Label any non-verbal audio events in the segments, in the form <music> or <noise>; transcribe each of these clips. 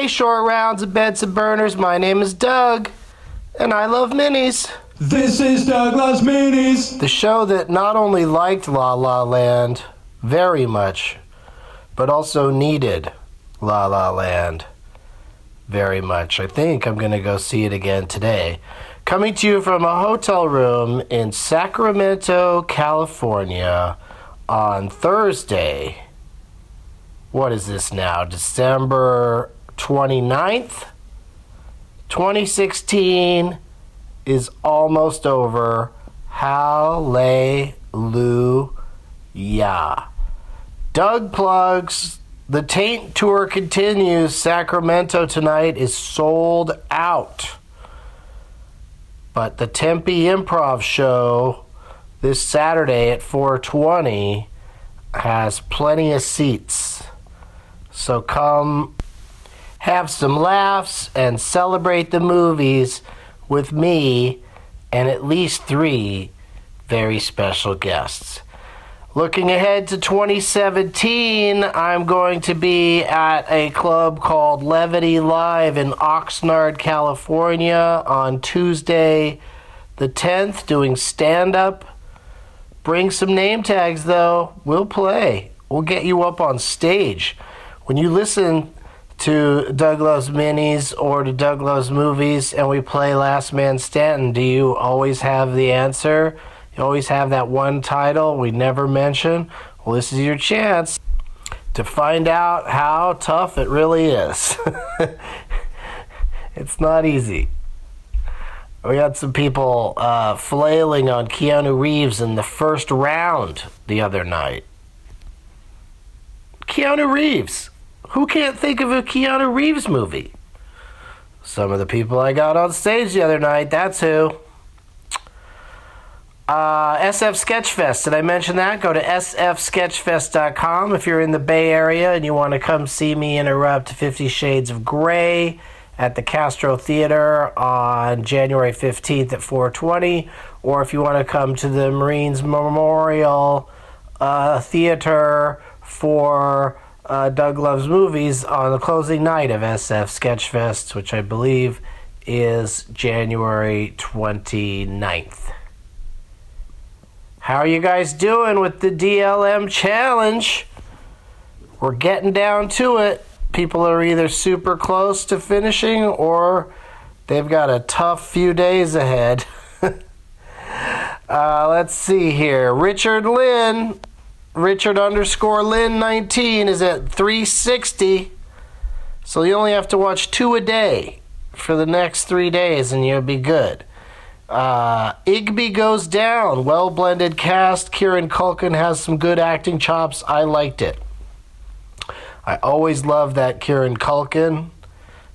Hey, short rounds of beds and burners. My name is Doug, and I love minis. This is Doug Loves Minis. The show that not only liked La La Land very much, but also needed La La Land very much. I think I'm going to go see it again today. Coming to you from a hotel room in Sacramento, California on Thursday. What is this now? December 29th, 2016 is almost over. Hallelujah. Doug plugs. The Taint Tour continues. Sacramento tonight is sold out. But the Tempe Improv Show this Saturday at 420 has plenty of seats. So come have some laughs and celebrate the movies with me and at least three very special guests. Looking ahead to 2017, I'm going to be at a club called Levity Live in Oxnard, California on Tuesday the 10th, doing stand up. Bring some name tags though, we'll play. We'll get you up on stage. When you listen to Doug Loves Minis or to Doug Loves Movies and we play Last Man Standing, do you always have the answer? You always have that one title we never mention? Well, this is your chance to find out how tough it really is. <laughs> it's not easy. We had some people uh, flailing on Keanu Reeves in the first round the other night. Keanu Reeves. Who can't think of a Keanu Reeves movie? Some of the people I got on stage the other night, that's who. Uh, SF Sketchfest, did I mention that? Go to sfsketchfest.com if you're in the Bay Area and you want to come see me interrupt Fifty Shades of Grey at the Castro Theater on January 15th at 420, or if you want to come to the Marines Memorial uh, Theater for uh, Doug Loves Movies on the closing night of SF Sketchfest, which I believe is January 29th. How are you guys doing with the DLM challenge? We're getting down to it. People are either super close to finishing or they've got a tough few days ahead. <laughs> uh, let's see here. Richard Lynn Richard underscore Lynn 19 is at 360. So you only have to watch two a day for the next three days and you'll be good. Uh, Igby goes down. Well blended cast. Kieran Culkin has some good acting chops. I liked it. I always love that Kieran Culkin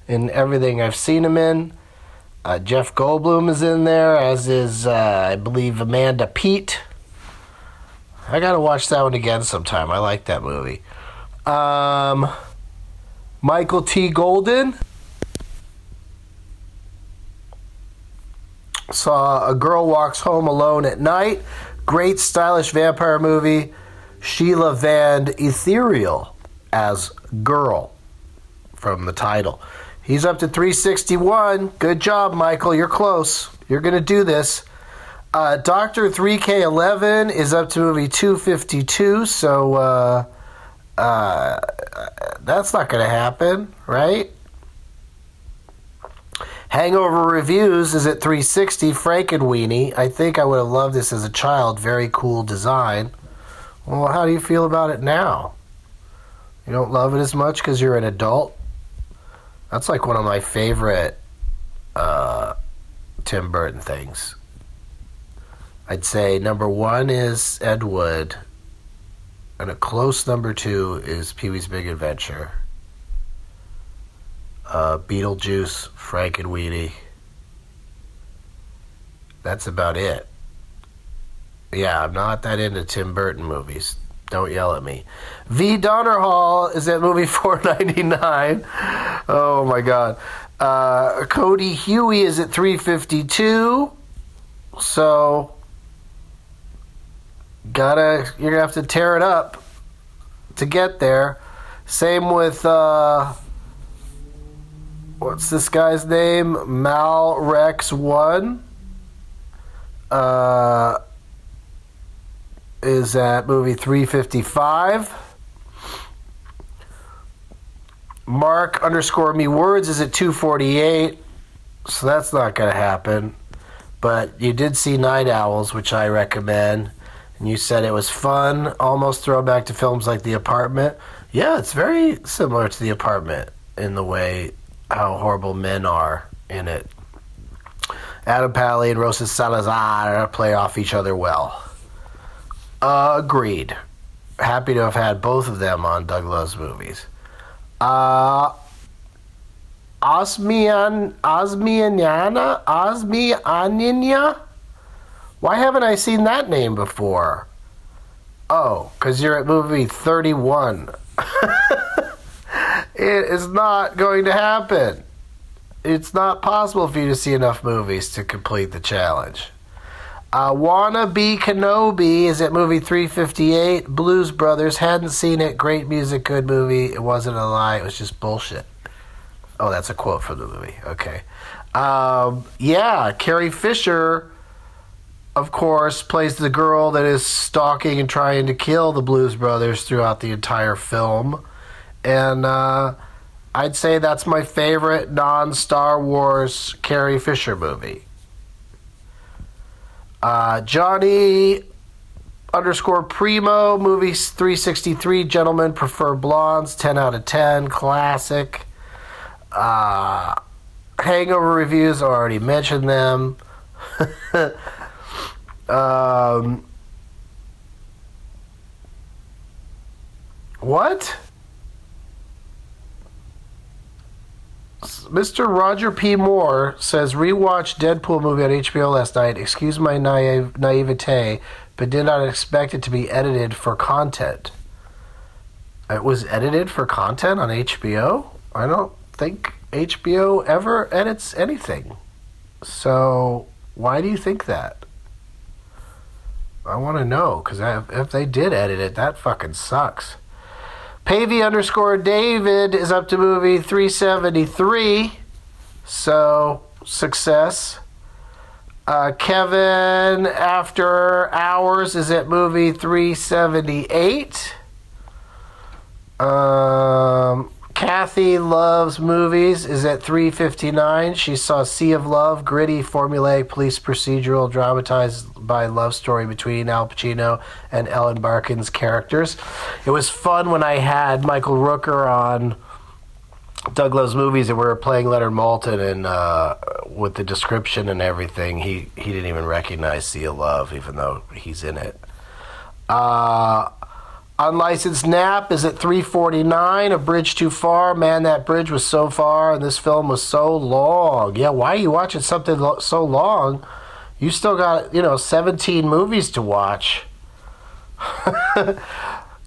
in everything I've seen him in. Uh, Jeff Goldblum is in there, as is, uh, I believe, Amanda Peet. I gotta watch that one again sometime. I like that movie. Um, Michael T. Golden saw A Girl Walks Home Alone at Night. Great stylish vampire movie. Sheila Vand Ethereal as Girl from the title. He's up to 361. Good job, Michael. You're close. You're to do this. Uh, Doctor 3K11 is up to movie 252, so uh, uh, that's not going to happen, right? Hangover Reviews is at 360. Frankenweenie. I think I would have loved this as a child. Very cool design. Well, how do you feel about it now? You don't love it as much because you're an adult? That's like one of my favorite uh, Tim Burton things. I'd say number one is Ed Wood, and a close number two is Pee Wee's Big Adventure. Uh, Beetlejuice, Frankenweenie. That's about it. Yeah, I'm not that into Tim Burton movies. Don't yell at me. V. Donner Hall is at movie <laughs> 499. Oh my god. Uh, Cody Huey is at 352. So gotta you're gonna have to tear it up to get there. Same with uh, what's this guy's name? Mal Rex One. Uh, is at movie 355. Mark underscore me words is at 248. So that's not going to happen. But you did see Night Owls, which I recommend. And you said it was fun, almost throwback to films like The Apartment. Yeah, it's very similar to The Apartment in the way how horrible men are in it. Adam Pally and Rosa Salazar play off each other well. agreed. Happy to have had both of them on Doug Loves Movies. Uh, Osmian Osmianyana Osmianyanya. Why haven't I seen that name before? Oh, because you're at movie 31. <laughs> it is not going to happen. It's not possible for you to see enough movies to complete the challenge. Uh, Wanna Be Kenobi is at movie 358. Blues Brothers, hadn't seen it. Great music, good movie. It wasn't a lie, it was just bullshit. Oh, that's a quote from the movie. Okay. Um, yeah, Carrie Fisher, of course, plays the girl that is stalking and trying to kill the Blues Brothers throughout the entire film. And uh, I'd say that's my favorite non Star Wars Carrie Fisher movie. Uh, Johnny underscore Primo, movies 363, Gentlemen Prefer Blondes, 10 out of 10, classic. Uh, hangover reviews, already mentioned them. <laughs> um, what? Mr. Roger P. Moore says rewatched Deadpool movie on HBO last night. Excuse my naive, naivete, but did not expect it to be edited for content. It was edited for content on HBO. I don't think HBO ever edits anything. So why do you think that? I want to know because if they did edit it, that fucking sucks. Pavey underscore David is up to movie 373. So, success. Uh, Kevin After Hours is at movie 378. Um, Kathy Loves Movies is at 359. She saw Sea of Love, gritty, formulaic police procedural dramatized by love story between Al Pacino and Ellen Barkin's characters. It was fun when I had Michael Rooker on Doug Loves Movies and we were playing Leonard Maltin and uh, with the description and everything, he, he didn't even recognize Sea of Love even though he's in it. Uh, Unlicensed Nap is at 349. A bridge too far. Man, that bridge was so far, and this film was so long. Yeah, why are you watching something lo- so long? You still got, you know, 17 movies to watch. <laughs>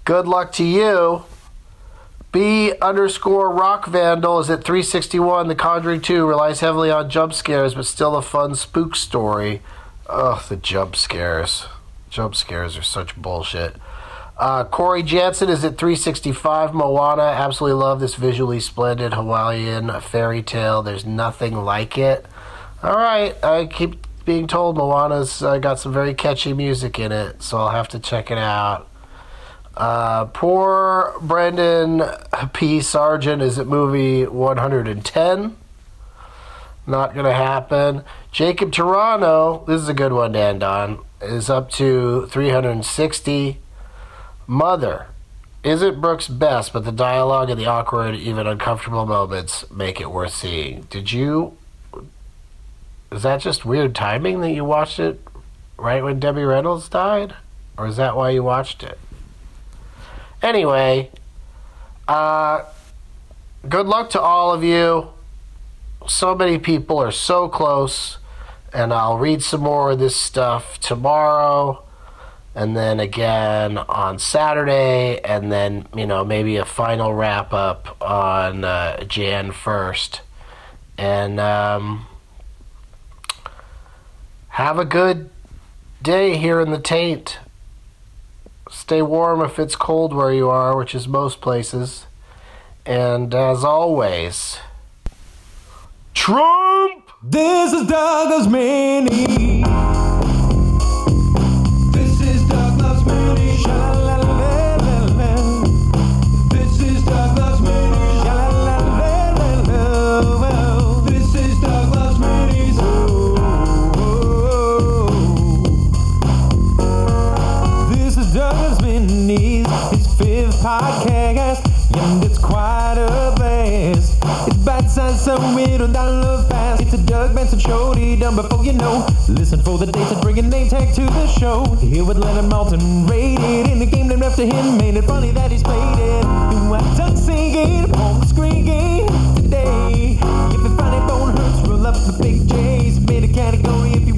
Good luck to you. B underscore rock vandal is at 361. The Conjuring 2 relies heavily on jump scares, but still a fun spook story. Ugh, the jump scares. Jump scares are such bullshit. Uh, Corey Jansen is at 365. Moana, absolutely love this visually splendid Hawaiian fairy tale. There's nothing like it. All right, I keep being told Moana's uh, got some very catchy music in it, so I'll have to check it out. Uh, poor Brendan P. Sargent is at movie 110. Not going to happen. Jacob Toronto, this is a good one, Dan Don, is up to 360. Mother isn't Brooks best, but the dialogue and the awkward, even uncomfortable moments make it worth seeing. Did you? Is that just weird timing that you watched it right when Debbie Reynolds died? Or is that why you watched it? Anyway, uh, good luck to all of you. So many people are so close, and I'll read some more of this stuff tomorrow and then again on Saturday, and then you know maybe a final wrap up on uh, Jan first, and um, have a good day here in the taint. Stay warm if it's cold where you are, which is most places, and as always, Trump! This is Doug Loves Mini. gotta love fast. It's a Doug Benson show, done before you know. Listen for the dates and bring a name tag to the show. Here with Leonard Maltin, rated in the game named after him. Made it funny that he's played it. You have Doug singing, home screaming today. If the funny bone hurts, roll up the big J's. Made a category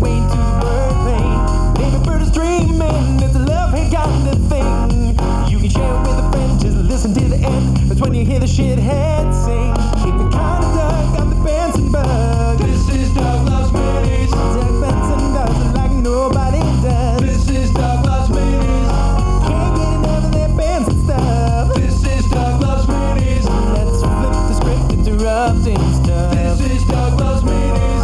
nothing's done. This is Douglas Meeting.